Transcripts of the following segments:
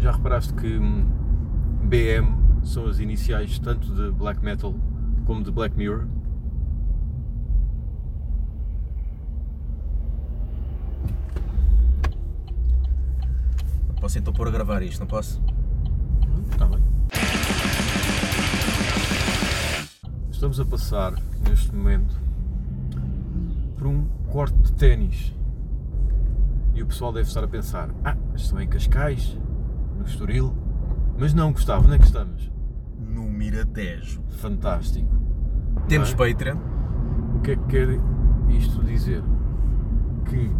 Já reparaste que hum, BM são as iniciais tanto de black metal como de Black Mirror? Posso então pôr a gravar isto, não posso? Está bem. Estamos a passar neste momento por um corte de ténis e o pessoal deve estar a pensar: ah, estão em Cascais, no Estoril, mas não, Gustavo, onde é que estamos? No Miratejo. Fantástico. Temos Não é? Patreon. O que é que quer isto dizer? Que,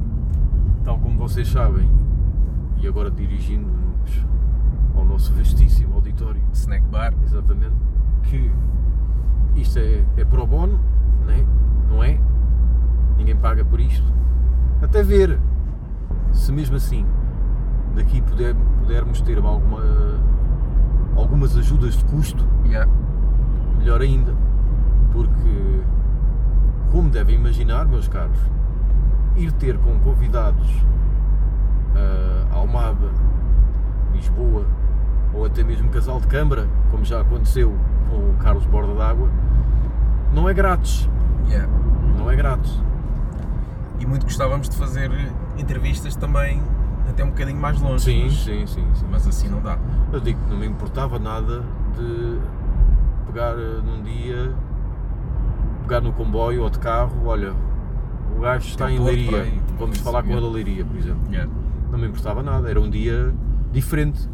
tal como vocês sabem, e agora dirigindo-nos ao nosso vastíssimo auditório, Snack Bar. exatamente, que isto é, é pro bono, né? não é? Ninguém paga por isto. Até ver se mesmo assim daqui puder, pudermos ter alguma, algumas ajudas de custo, Yeah. melhor ainda. Porque, como devem imaginar, meus caros, ir ter com convidados a Almada, Lisboa ou até mesmo Casal de Câmara, como já aconteceu com o Carlos Borda d'Água, não é grátis. Yeah. Não é grátis. E muito gostávamos de fazer entrevistas também até um bocadinho mais longe. Sim, mas, sim, sim, sim. mas assim não dá. Eu digo que não me importava nada de pegar eh, num dia, pegar no comboio ou de carro, olha, o gajo está Tem em Leiria, aí, vamos falar com ele a Leiria, por exemplo. Yeah. Não me importava nada, era um dia diferente.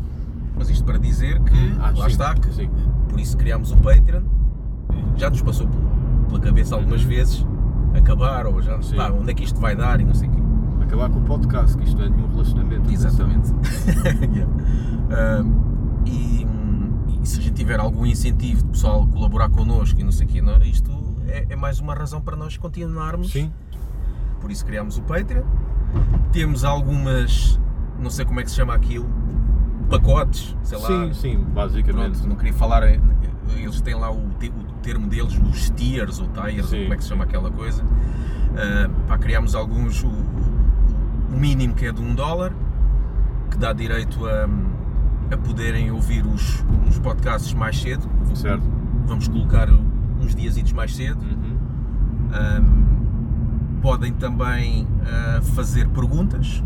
Mas isto para dizer que Ah, lá sim, está, que sim. por isso criámos o Patreon. Já nos passou pela cabeça algumas vezes acabar ou já pá, onde é que isto vai dar e não sei o quê. Acabar com o podcast, que isto não é nenhum relacionamento. Exatamente. Yeah. Ah, e, e se a gente tiver algum incentivo de pessoal colaborar connosco e não sei o quê, não, isto é, é mais uma razão para nós continuarmos. Sim, Por isso criámos o Patreon. Temos algumas, não sei como é que se chama aquilo, pacotes, sei lá. sim, sim, basicamente. Pronto, não queria falar, eh, eles têm lá o, o termo deles, os tiers ou ou Sim, como é que se chama aquela coisa. Ah, pá, criámos alguns, o, o mínimo que é de um dólar, que dá direito a, a poderem ouvir os, os podcasts mais cedo. Certo. Vamos colocar uns dias mais cedo. Uhum. Ahm, podem também ah, fazer perguntas,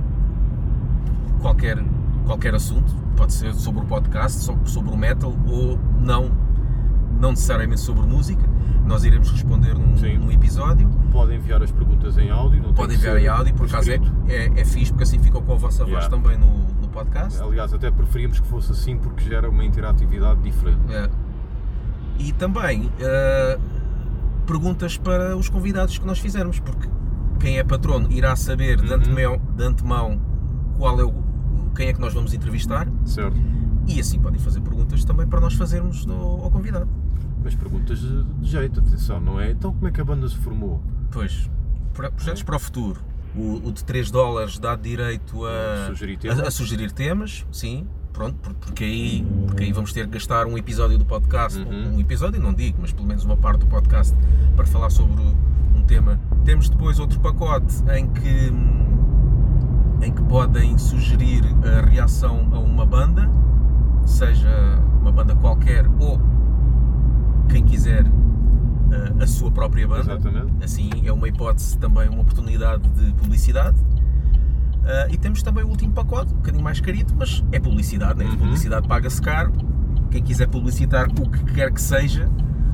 qualquer, qualquer assunto, pode ser sobre o podcast, so- sobre o metal ou não, não necessariamente sobre música. Nós iremos responder num, num episódio. Podem enviar as perguntas em áudio. Não Podem enviar em áudio, por acaso é, é, é fixe, porque assim ficam com a vossa voz Yeah. também no, no podcast. Aliás, até preferíamos que fosse assim porque gera uma interatividade diferente. É. E também ah, perguntas para os convidados que nós fizermos, porque quem é patrono irá saber de Uhum. antemão, de antemão qual é o, quem é que nós vamos entrevistar Certo. e assim podem fazer perguntas também para nós fazermos no- ao convidado. Mas perguntas de, de jeito, atenção, não é? Então como é que a banda se formou? Pois, pro- projetos para o futuro. O, o de 3 dólares dá direito a, Sugerir a- temas. a sugerir temas, sim, pronto, por- porque aí, porque aí vamos ter que gastar um episódio do podcast, Uhum. um episódio não digo, mas pelo menos uma parte do podcast para falar sobre um tema. Temos depois outro pacote em que, em que podem sugerir a reação a uma banda, seja uma banda qualquer ou quem quiser eh, a sua própria banda. Exatamente. Assim é uma hipótese também, uma oportunidade de publicidade. Ah, e temos também o último pacote, um bocadinho mais carito, mas é publicidade, né? Uhum. Publicidade paga-se caro. Quem quiser publicitar o que quer que seja,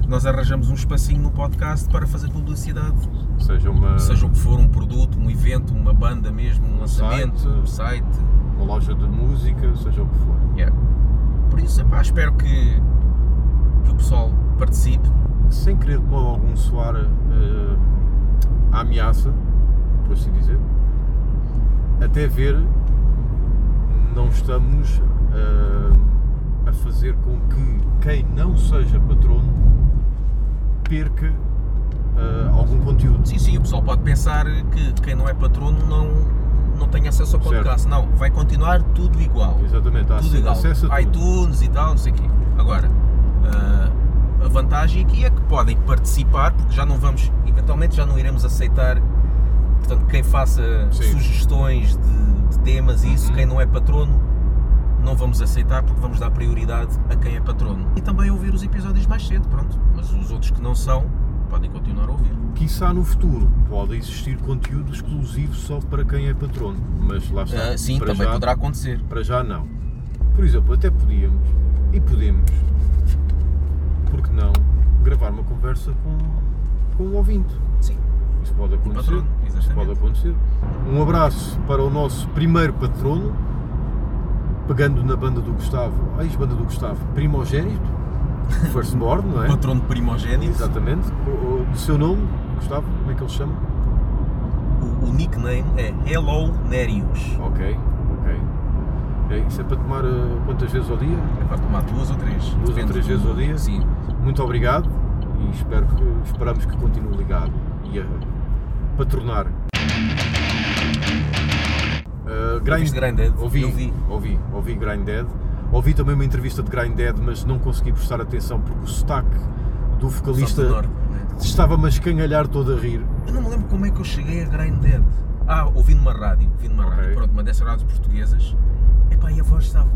nós arranjamos um espacinho no podcast para fazer publicidade. Seja uma, Seja o que for, um produto, um evento, uma banda mesmo, um lançamento, site. um site. uma loja de música, seja o que for. Yeah. Por isso, epá, espero que, que o pessoal participe. Sem querer de modo algum soar eh, a ameaça, por assim dizer, até ver, não estamos eh, a fazer com que quem não seja patrono perca eh, algum conteúdo. Sim, sim, o pessoal pode pensar que quem não é patrono não, não tem acesso ao Certo. podcast. Não, vai continuar tudo igual. Exatamente, há tudo igual. acesso a tudo. iTunes e tal, não sei o quê. Agora, a vantagem aqui é que podem participar, porque já não vamos, eventualmente já não iremos aceitar, portanto, quem faça Sim. sugestões de, de temas e isso, Uhum. quem não é patrono, não vamos aceitar porque vamos dar prioridade a quem é patrono. E também ouvir os episódios mais cedo, pronto. Mas os outros que não são, podem continuar a ouvir. Quiçá no futuro pode existir conteúdo exclusivo só para quem é patrono, mas lá está. Ah, sim, também já, poderá acontecer. Para já não. Por exemplo, até podíamos, e podemos, porque não, gravar uma conversa com, com um ouvinte. Sim. Isso pode acontecer. patrono, Isso pode acontecer. Um abraço para o nosso primeiro patrono, pegando na banda do Gustavo, a ex-banda do Gustavo, primogênito, firstborn, não é? Patrono primogênito. Exatamente. O, o, seu nome, Gustavo, como é que ele se chama? O, o nickname é Hello Nerius. Ok, ok. É, isso é para tomar eh, quantas vezes ao dia? É para tomar duas ou três. ou Depende três do- vezes ao dia? Sim. Muito obrigado e espero que, esperamos que continue ligado e a patronar. Uh, Grind- Ouviste Grinded? Ouvi, Eu vi. ouvi, ouvi Grinded. Ouvi também uma entrevista de Grinded, mas não consegui prestar atenção porque o sotaque do vocalista norte, né? estava-me a escangalhar todo a rir. Eu não me lembro como é que eu cheguei a Grinded. Ah, ouvi numa rádio. Ouvi numa Ok. rádio. Pronto, uma dessas rádios portuguesas. Epá, e a voz estava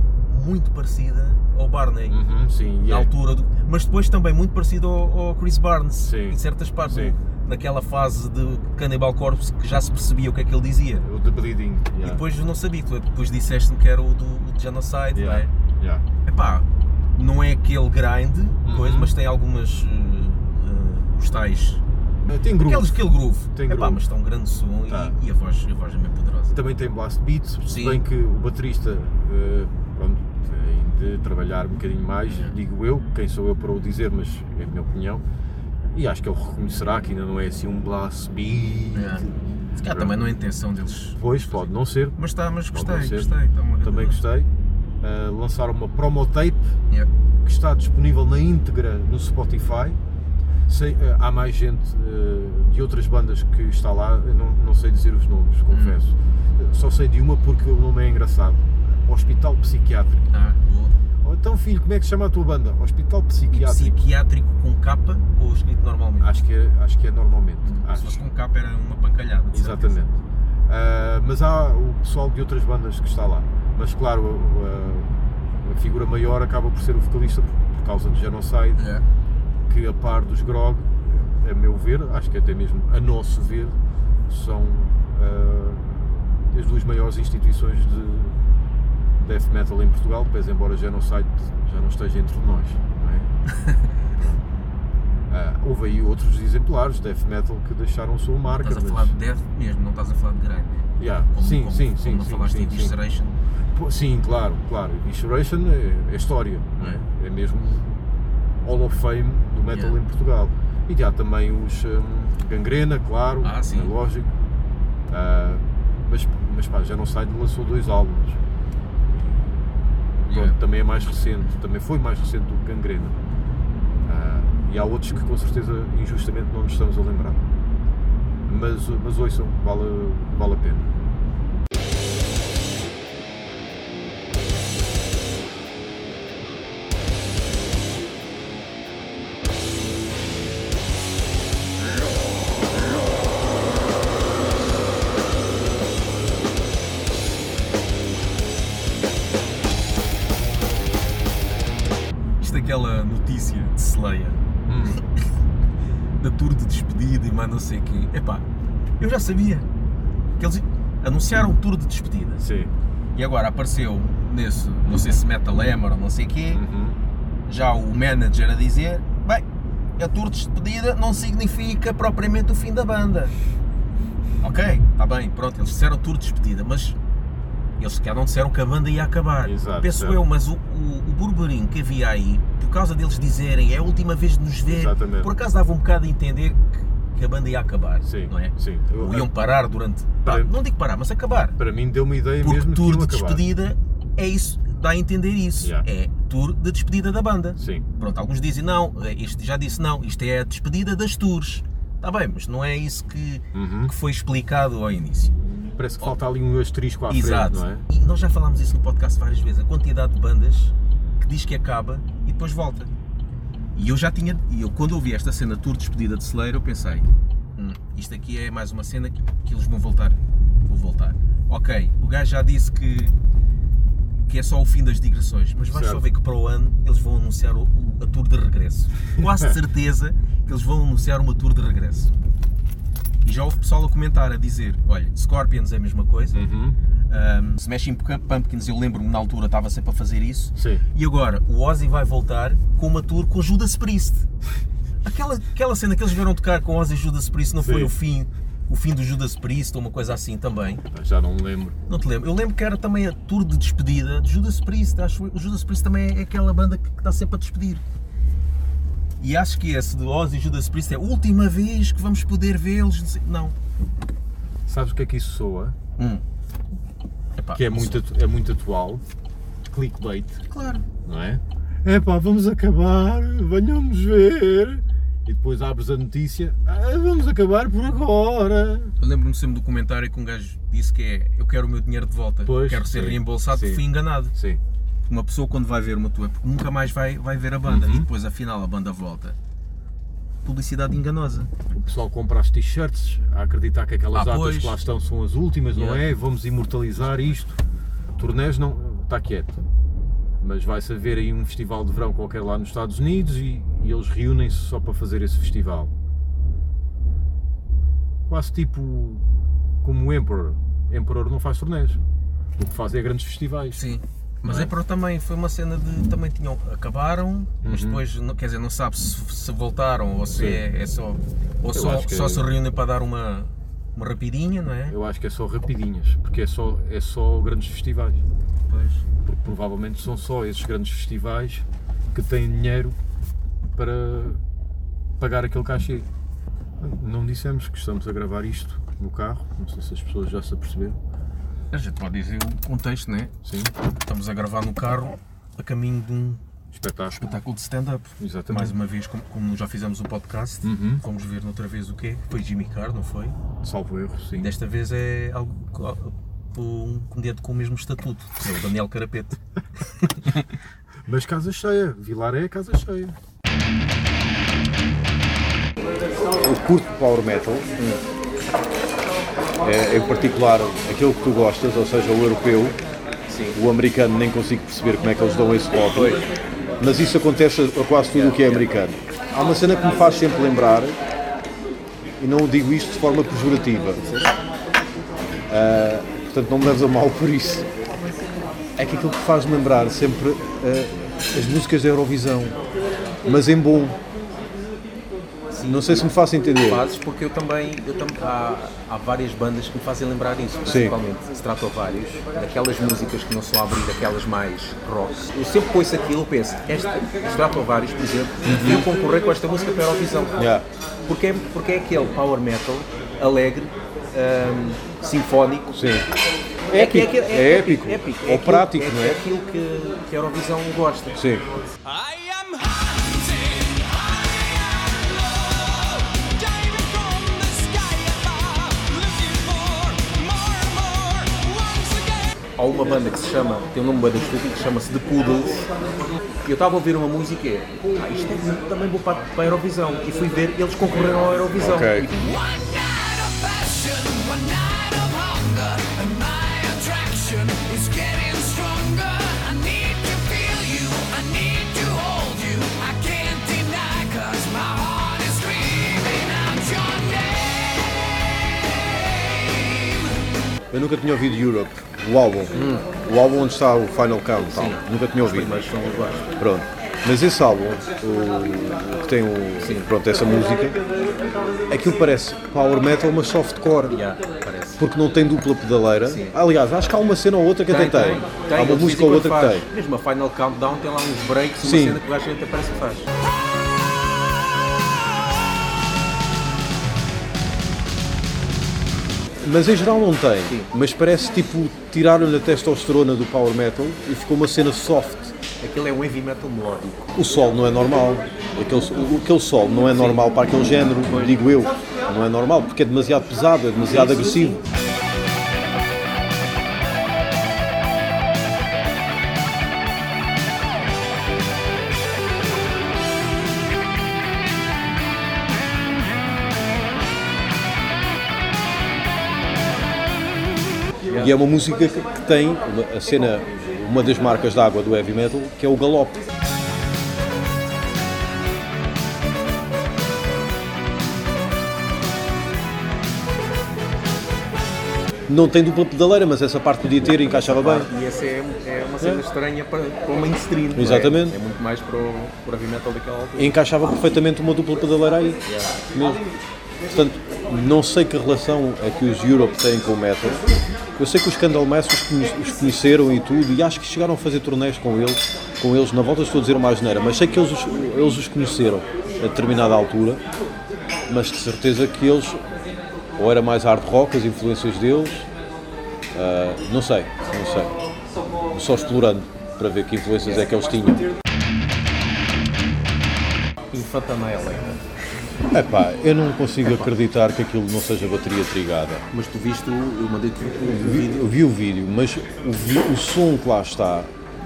muito parecida ao Barney. Uhum, sim, e na é. altura do... mas depois também muito parecido ao, ao Chris Barnes Sim. em certas partes Sim. naquela fase de Cannibal Corpse que já se percebia o que é que ele dizia o de Bleeding. e yeah, depois eu não sabia, tu depois disseste-me que era o do o de Genocide yeah, não yeah. é? Epá, não é aquele grind coisa, Uhum. mas tem algumas uh, uh, os tais Uh, Tem grupo. aqueles aquele groove, Tem Epá, groove. mas está um grande som e- Tá. e, a voz a voz é bem poderosa Também tem blast beats, se bem que o baterista eh, tem de trabalhar um bocadinho mais, digo eu, quem sou eu para o dizer, mas é a minha opinião. E acho que ele reconhecerá que ainda não é assim um blast beat. Yeah. se calhar também não é a intenção deles Pois, pode não ser, mas está, mas gostei, gostei grande também gostei. Eh, lançaram uma promo tape Yeah. que está disponível na íntegra no Spotify. Sei, eh, há mais gente eh, de outras bandas que está lá, não, não sei dizer os nomes, confesso. Eh, Só sei de uma porque o nome é engraçado. Hospital Psiquiátrico. Ah, boa. Então, filho, como é que se chama a tua banda? Hospital Psiquiátrico. Psiquiátrico com capa ou escrito normalmente? Acho que é, acho que é normalmente. Se Acho. fosse com capa era uma pancalhada. de. Exatamente. Ah, mas há o pessoal de outras bandas que está lá. Mas claro, a, a- a figura maior acaba por ser o vocalista por, por causa do Genocide, É. que a par dos Grog, a meu ver, acho que até mesmo a nosso ver, são ah, as duas maiores instituições de death metal em Portugal, pese embora Genocide já não esteja entre nós. Não é? Ah, houve aí outros exemplares de death metal que deixaram a sua marca. Estás a mas- falar de death mesmo, não estás a falar de grind. Yeah, Como, sim, como, sim, como sim, não sim, falaste sim, em sim. Visceration. Sim, claro, claro. Visceration é, é história, não é? É mesmo Hall of Fame do metal Yeah. em Portugal. E há também os hum, Gangrena, claro, Ah, é lógico. Ah, mas, mas pá, já não sai lançou dois álbuns. Yeah. também é mais recente, também foi mais recente do que Gangrena. Ah, e há outros que com certeza injustamente não nos estamos a lembrar. Mas, mas ouçam, vale, vale a pena. É aquela notícia de Slayer, Hum, da tour de despedida e mais não sei o quê. Epá, eu já sabia que eles anunciaram tour de despedida sim. e agora apareceu nesse, não sei se Metal Hammer ou não sei o quê, Uhum. já o manager a dizer, bem, a tour de despedida não significa propriamente o fim da banda. Ok, está bem, pronto, eles disseram tour de despedida, mas eles sequer não disseram que a banda ia acabar. Exato, Penso certo. eu, mas o, o, o burburinho que havia aí, por causa deles dizerem é a última vez de nos ver, Exatamente. por acaso dava um bocado a entender que, que a banda ia acabar, Sim, não é? sim. Ou iam parar durante. Para- não digo parar, mas acabar. Para mim deu uma ideia Porque mesmo tour de acabar. despedida é isso, dá a entender isso. Yeah. É tour de despedida da banda. Sim, Pronto, alguns dizem não, este já disse não, isto é a despedida das tours. Está bem, mas não é isso que, Uhum. que foi explicado ao início. Parece que falta ali um asterisco à Exato. frente, não é? E nós já falámos isso no podcast várias vezes, a quantidade de bandas que diz que acaba e depois volta. E eu já tinha, e eu quando ouvi esta cena tour de despedida de Celeiro, eu pensei, "Hum, isto aqui é mais uma cena que, que eles vão voltar. Vou voltar. Ok, o gajo já disse que que é só o fim das digressões, mas vais só ver que para o ano eles vão anunciar o- o- a tour de regresso. Quase certeza que eles vão anunciar uma tour de regresso. Já houve pessoal a comentar, a dizer: olha, Scorpions é a mesma coisa, Uhum. um, Smashing Pumpkins, eu lembro-me na altura estava sempre a fazer isso. Sim. E agora, o Ozzy vai voltar com uma tour com Judas Priest. Aquela, aquela cena que eles vieram tocar com Ozzy e Judas Priest não foi Sim. o fim, o fim do Judas Priest ou uma coisa assim também? Já não me lembro. Não te lembro. Eu lembro que era também a tour de despedida de Judas Priest. Acho, o Judas Priest também é aquela banda que está sempre a despedir. E acho que esse de Ozzy e Judas Priest é a última vez que vamos poder vê-los. não. Sabes o que é que isso soa? Hum. Epá, Que é muito, é muito atual. Clickbait, Claro. não é? É pá, vamos acabar, venham-nos ver. E depois abres a notícia, "Ah, vamos acabar por agora. Eu lembro-me sempre do comentário que um gajo disse que é eu quero o meu dinheiro de volta, Pois, quero ser sim, reembolsado porque sim. fui enganado. Sim. Uma pessoa quando vai ver uma tua nunca mais vai, vai ver a banda Uhum. e depois afinal a banda volta. Publicidade enganosa. O pessoal compra as t-shirts a acreditar que aquelas Ah, que lá estão são as últimas, não Yeah. é? Vamos imortalizar isto. Turnés não. está quieto. Mas vai-se haver aí um festival de verão qualquer lá nos Estados Unidos e, e eles reúnem-se só para fazer esse festival. Quase tipo como o Emperor. Emperor não faz turnés. O que faz é grandes festivais. Sim. Mas é? é para também foi uma cena de também tinham acabaram, mas Uhum. depois não- quer dizer, não sabe se, se voltaram ou se é, é só ou Eu só, só é- se reúnem para dar uma uma rapidinha, não é? Eu acho que é só rapidinhas, porque é só, é só grandes festivais. Pois. porque provavelmente são só esses grandes festivais que têm dinheiro para pagar aquele cachê. Não dissemos que estamos a gravar isto no carro, não sei se as pessoas já se aperceberam. A gente pode dizer o contexto, não é? Sim, Estamos a gravar no carro a caminho de um espetáculo. espetáculo de stand-up. Exatamente. Mais uma vez, como, como já fizemos o podcast, Uhum. vamos ver noutra vez o quê? Foi Jimmy Carr, não foi? Salvo erro, sim. Desta vez é algo um comediante com o mesmo estatuto, que é o Daniel Carapeto. Mas casa cheia, Vilar é casa cheia. Eu curto power metal, é, em particular aquele que tu gostas, ou seja, o europeu. O americano nem consigo perceber como é que eles dão esse rótulo, mas isso acontece a quase tudo o que é americano. Há uma cena que me faz sempre lembrar, e não digo isto de forma pejorativa, ah, portanto não me leves a mal por isso, é que aquilo que faz-me lembrar sempre ah, as músicas da Eurovisão, mas em bom. Não sei se me faço entender. Fazes porque eu também, eu tam, há, há várias bandas que me fazem lembrar isso, principalmente Stratovarius, daquelas músicas que não são a abrir aquelas mais rock. Eu sempre ouço aquilo e penso, esta Stratovarius, por exemplo, devia concorrer com esta música para a Eurovisão. Yeah. Porque, é, porque é aquele power metal alegre, hum, sinfónico. Sim. É, Épico, que- que- é épico. Ou Ou aquilo- prático, é, não é? É aquilo que, que a Eurovisão gosta. Sim. I há uma banda que se chama, tem um nome bem estúpido, que chama-se The Poodles. E eu estava a ouvir uma música e ah, isto é também vou para, para a Eurovisão. E fui ver, eles concorreram à Eurovisão. Ok. E. Eu nunca tinha ouvido Europe, o álbum. O álbum onde está o Final Countdown. Nunca tinha ouvido. mas são iguais. Pronto. Mas esse álbum, o, que tem o, pronto, essa música, aquilo parece power metal, mas softcore. Yeah, parece. Porque não tem dupla pedaleira. Aliás, acho que há uma cena ou outra que até tem. Há uma música ou outra que faz. tem. Mesmo a Final Countdown tem lá uns breaks, uma Sim. cena que o gajo até parece que faz. Mas em geral não tem. Mas parece tipo tiraram-lhe a testosterona do power metal e ficou uma cena soft. Aquilo é um heavy metal melódico. O sol não é normal. Aquele, aquele sol não é normal para aquele género, digo eu. Não é normal porque é demasiado pesado, é demasiado agressivo. E é uma música que, tem a cena, uma das marcas de água do heavy metal, que é o galope. Não tem dupla pedaleira, mas essa parte podia ter e encaixava bem. E essa é, é uma cena estranha para, para o mainstream. é? Exatamente. É, muito mais para o, para o heavy metal daquela altura. E encaixava perfeitamente uma dupla pedaleira aí. Mesmo. Portanto, não sei que relação é que os Europe têm com o metal. Eu sei que os Candlemass os, conhe- os conheceram e tudo, e acho que chegaram a fazer turnés com eles, com eles na volta estou a dizer uma asneira, mas sei que eles, os- eles os conheceram a determinada altura, mas de certeza que eles, ou era mais hard rock, as influências deles, ah, não sei, não sei. Só explorando para ver que influências é que eles tinham. Infant Annihilator. Epá, eu não consigo acreditar que aquilo não seja bateria trigada. Mas tu viste, o- eu mandei-te o Vi- vídeo. Eu vi o vídeo, mas o, vi- o som que lá está,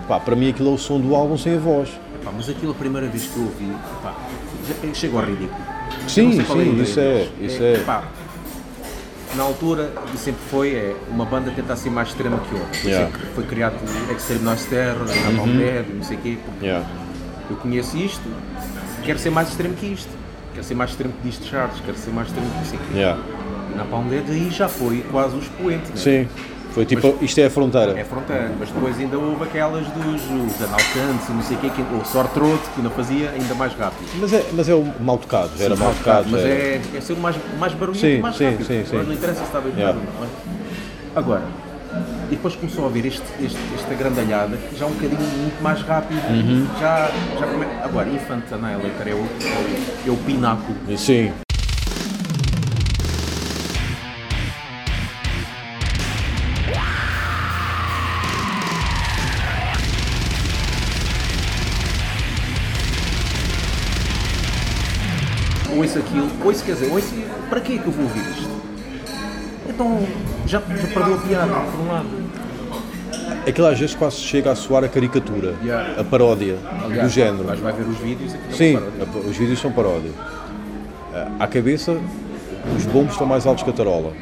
pá, para mim aquilo é o som do álbum sem a voz. Pá, mas aquilo a primeira vez que eu ouvi, pá, já- chega ao ridículo. Sim, a sim, ideia isso é, isso é. pá, na altura e sempre foi é, uma banda tentar ser mais extrema que outra. Yeah. é foi criado o Extreme Noise Terror, Napalm Uhum. Dead, não sei o quê. Yeah. Eu conheço isto, quero ser mais extremo que isto. Quero ser mais extremo que Discharge, quero ser mais extremo que aqui. Yeah. E Napalm Dead aí já foi quase o expoente. né? Sim, foi tipo, isto é a fronteira. É fronteira, mas depois ainda houve aquelas dos os analcantes e não sei o quê, que, o sore throat, que ainda fazia ainda mais rápido. Mas é, mas é o mal tocado, era mal tocado. mas era. é, é ser o mais, mais barulhento Sim, mais sim, rápido. sim, sim. não interessa se está bem Yeah. barulho, não é? Agora, e depois começou a ouvir este, este, esta grandalhada, já é um bocadinho muito mais rápido, Uhum. já, já come... Agora, Infant Annihilator é o, é o, é o pináculo. Sim. Ouço aquilo, ouço, quer dizer, ouço, para que é que eu vou ouvir isto? Então, já, já perdeu a piada, por um lado. Aquilo às vezes quase chega a soar a caricatura, Yeah. a paródia do género. Mas vai ver os vídeos aquilo é Sim, a- os vídeos são paródia. Ah, À cabeça, os bombos estão mais altos que a tarola.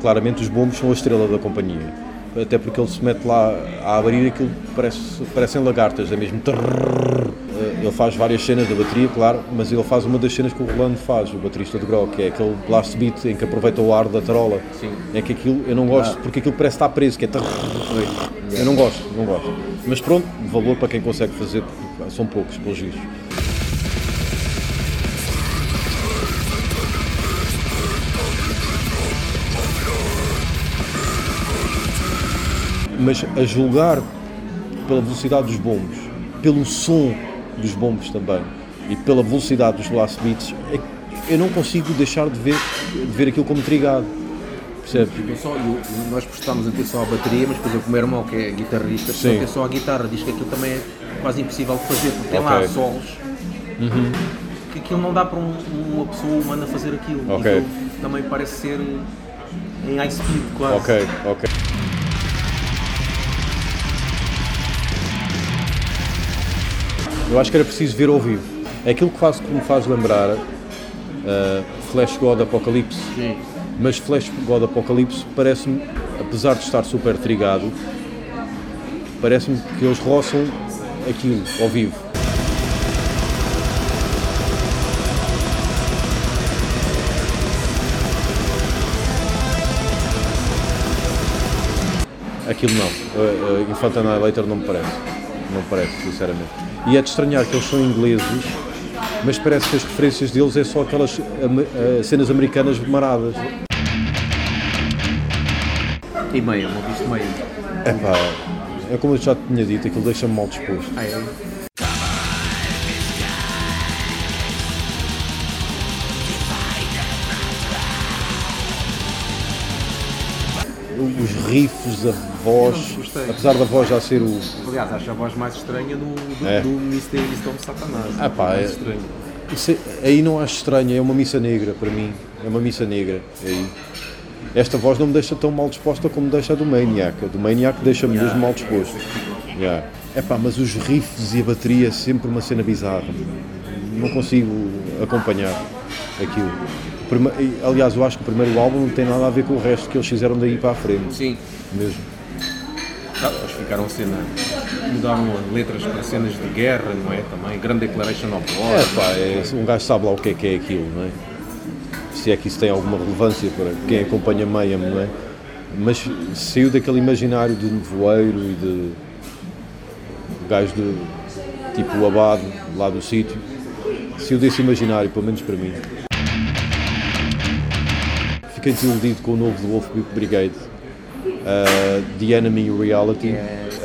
Claramente os bombos são a estrela da companhia. Até porque ele se mete lá a abrir e aquilo parece, parecem lagartas, é mesmo. trrrr. Ah, Ele faz várias cenas da bateria, claro, mas ele faz uma das cenas que o Rolando faz, o baterista de Grog, que é aquele blast beat em que aproveita o ar da tarola. Sim. É que aquilo eu não gosto, porque aquilo parece estar preso, que é. Eu não gosto, não gosto. Mas pronto, valor para quem consegue fazer, porque são poucos, pelos vistos. mas a julgar pela velocidade dos bombos, pelo som dos bombos também e pela velocidade dos blast beats, é eu não consigo deixar de ver, de ver aquilo como trigado. Percebes? Só, eu- nós prestámos atenção à bateria, mas depois o meu irmão, que é guitarrista, prestou atenção à guitarra, diz que aquilo também é quase impossível de fazer, porque tem Ok. Uhum. lá solos que aquilo não dá para um- uma pessoa humana fazer aquilo. E Ok. aquilo também parece ser em high speed quase. Ok, ok. Eu acho que era preciso ver ao vivo. É aquilo que, faz, que me faz lembrar uh, Flash God Apocalypse. Mas Flash God Apocalypse parece-me, apesar de estar super trigado, parece-me que eles roçam aquilo ao vivo. Aquilo não. Uh, uh, não me parece. Não me parece, sinceramente. E é de estranhar que eles são ingleses, mas parece que as referências deles é só aquelas uh, cenas americanas maradas. E meia, não viste meia. Epá, é como eu já te tinha dito, aquilo deixa-me mal disposto. Ah, é? Os riffs, a voz, apesar da voz já ser o. Aliás, acho a voz mais estranha do, do, É. do Mr. Stone Satanás. Ah, pá, é-. Isso é- aí não acho estranho, é uma missa negra para mim. É uma missa negra. Aí. Esta voz não me deixa tão mal disposta como deixa a do Maniac. A do Maniac deixa-me mesmo mal disposto. Yeah. Epá, mas os riffs e a bateria é sempre uma cena bizarra. Não consigo acompanhar aquilo. Aliás, eu acho que o primeiro álbum não tem nada a ver com o resto que eles fizeram daí para a frente. Sim. Mesmo. Ah, Eles ficaram a cena. Mudaram letras para cenas de guerra, não é? Também. Grand Declaration of War. É pá, é, um gajo sabe lá o que é que é aquilo, não é? Se é que isso tem alguma relevância para quem acompanha Mayhem, não é? Mas saiu daquele imaginário de nevoeiro e de gajo de tipo o abade lá do sítio. Saiu desse imaginário, pelo menos para mim. Fiquei desiludido com o novo do Wolf Brigade, uh, The Enemy Reality.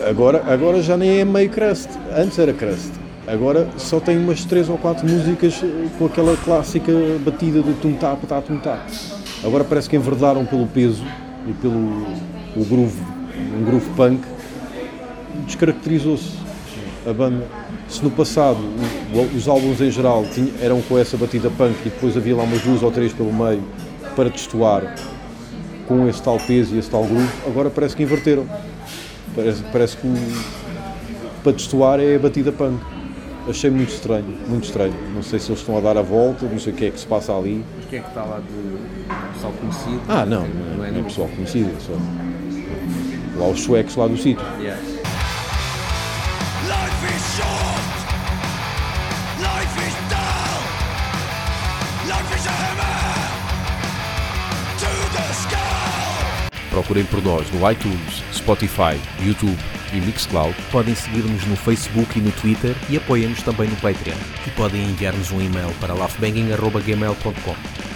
Agora, agora já nem é meio crust, antes era crust. Agora só tem umas três ou quatro músicas eh, com aquela clássica batida de tum-tá, patá, tum-tá. Agora parece que enverdaram pelo peso e pelo o groove, um groove punk. Descaracterizou-se a banda. Se no passado os álbuns em geral tinham- eram com essa batida punk e depois havia lá umas duas ou três pelo meio para destoar com esse tal peso e esse tal groove, agora parece que inverteram. Parece, parece que o, para destoar é a batida punk. Achei muito estranho, muito estranho. Não sei se eles estão a dar a volta, não sei o que é que se passa ali. Mas quem é que está lá de pessoal conhecido? Ah, não, Não não é é, nem- pessoal conhecido. é Só. Lá os suecos lá do sítio. Yeah. Procurem por nós no iTunes, Spotify, YouTube e Mixcloud. Podem seguir-nos no Facebook e no Twitter e apoiem-nos também no Patreon. E podem enviar-nos um e-mail para laughbanging.gmail.com.